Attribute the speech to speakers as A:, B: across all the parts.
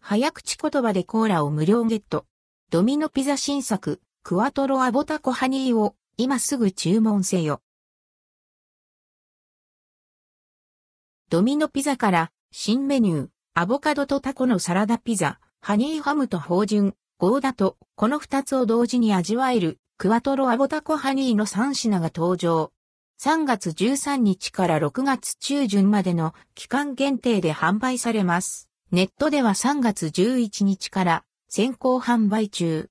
A: 早口言葉でコーラを無料ゲット。ドミノピザ新作、クワトロアボタコハニーを今すぐ注文せよ。ドミノピザから新メニュー、アボカドとタコのサラダピザ、ハニーハムと芳醇、ゴーダと、この二つを同時に味わえる、クワトロアボタコハニーの3品が登場。3月13日から6月中旬までの期間限定で販売されます。ネットでは3月11日から先行販売中。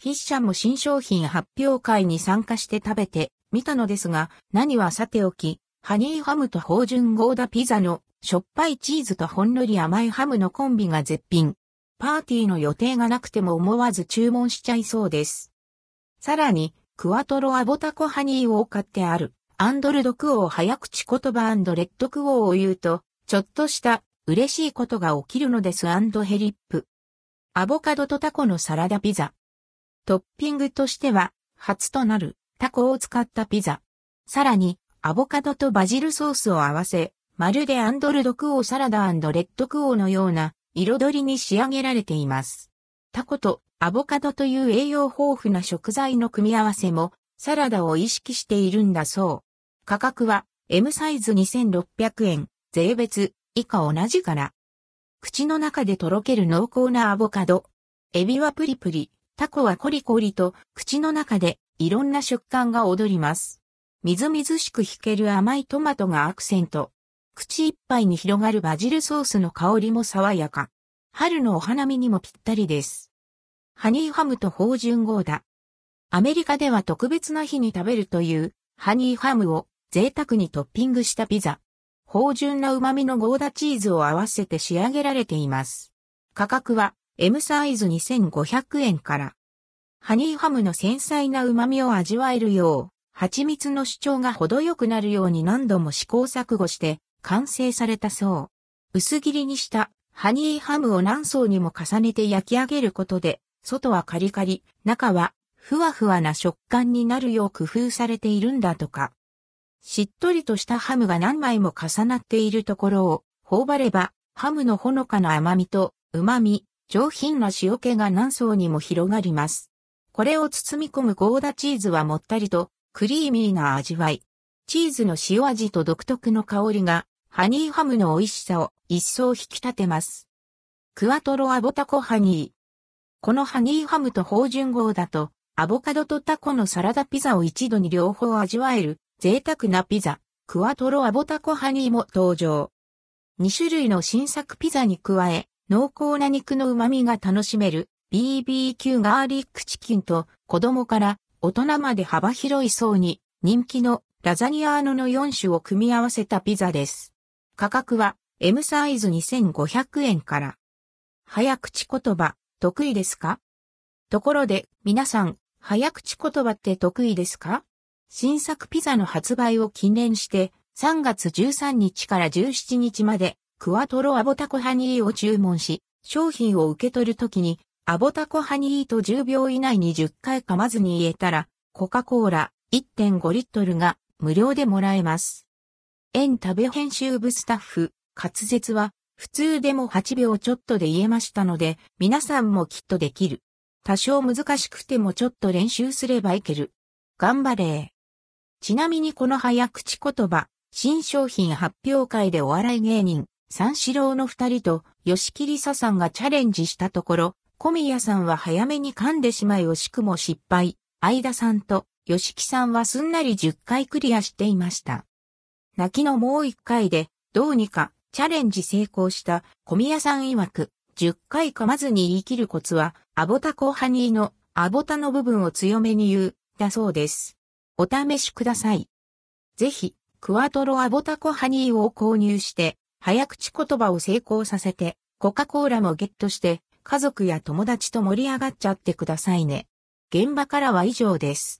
A: 筆者も新商品発表会に参加して食べてみたのですが、何はさておき、ハニーハムと芳醇ゴーダピザのしょっぱいチーズとほんのり甘いハムのコンビが絶品。パーティーの予定がなくても思わず注文しちゃいそうです。さらに、クワトロアボタコハニーを買ってある、アンドルドクオー早口言葉レッドクオーを言うと、ちょっとした嬉しいことが起きるのですヘリップ。アボカドとタコのサラダピザ。トッピングとしては、初となるタコを使ったピザ。さらに、アボカドとバジルソースを合わせ、まるでアンドルドクオーサラダレッドクオーのような彩りに仕上げられています。タコとアボカドという栄養豊富な食材の組み合わせもサラダを意識しているんだそう。価格は M サイズ2600円、税別以下同じから。口の中でとろける濃厚なアボカド。エビはプリプリ、タコはコリコリと口の中でいろんな食感が踊ります。みずみずしく弾ける甘いトマトがアクセント。口いっぱいに広がるバジルソースの香りも爽やか。春のお花見にもぴったりです。ハニーハムと芳醇ゴーダ。アメリカでは特別な日に食べるというハニーハムを贅沢にトッピングしたピザ。芳醇な旨味のゴーダチーズを合わせて仕上げられています。価格は M サイズ2500円から。ハニーハムの繊細な旨味を味わえるよう、蜂蜜の主張が程よくなるように何度も試行錯誤して完成されたそう。薄切りにしたハニーハムを何層にも重ねて焼き上げることで、外はカリカリ、中はふわふわな食感になるよう工夫されているんだとか。しっとりとしたハムが何枚も重なっているところを頬張れば、ハムのほのかな甘みと旨み、上品な塩気が何層にも広がります。これを包み込むゴーダチーズはもったりとクリーミーな味わい。チーズの塩味と独特の香りがハニーハムの美味しさを一層引き立てます。クワトロアボタコハニー。このハニーハムと芳醇号だと、アボカドとタコのサラダピザを一度に両方味わえる贅沢なピザ、クワトロアボタコハニーも登場。2種類の新作ピザに加え、濃厚な肉の旨味が楽しめる BBQ ガーリックチキンと子供から大人まで幅広い層に人気のラザニアーノの4種を組み合わせたピザです。価格は M サイズ2500円から。早口言葉、得意ですか？ところで、皆さん、早口言葉って得意ですか？新作ピザの発売を記念して、3月13日から17日まで、クワトロアボタコハニーを注文し、商品を受け取るときに、アボタコハニーと10秒以内に10回噛まずに言えたら、コカ・コーラ1.5リットルが無料でもらえます。円食べ編集部スタッフ、滑舌は、普通でも8秒ちょっとで言えましたので、皆さんもきっとできる。多少難しくてもちょっと練習すればいける。頑張れちなみにこの早口言葉、新商品発表会でお笑い芸人、三四郎の二人と吉木りささんがチャレンジしたところ、小宮さんは早めに噛んでしまい惜しくも失敗。相田さんと吉木さんはすんなり10回クリアしていました。泣きのもう一回で、どうにかチャレンジ成功した小宮さん曰く、10回噛まずに言い切るコツは、アボタコハニーのアボタの部分を強めに言う、だそうです。お試しください。ぜひ、クワトロアボタコハニーを購入して、早口言葉を成功させて、コカ・コーラもゲットして、家族や友達と盛り上がっちゃってくださいね。現場からは以上です。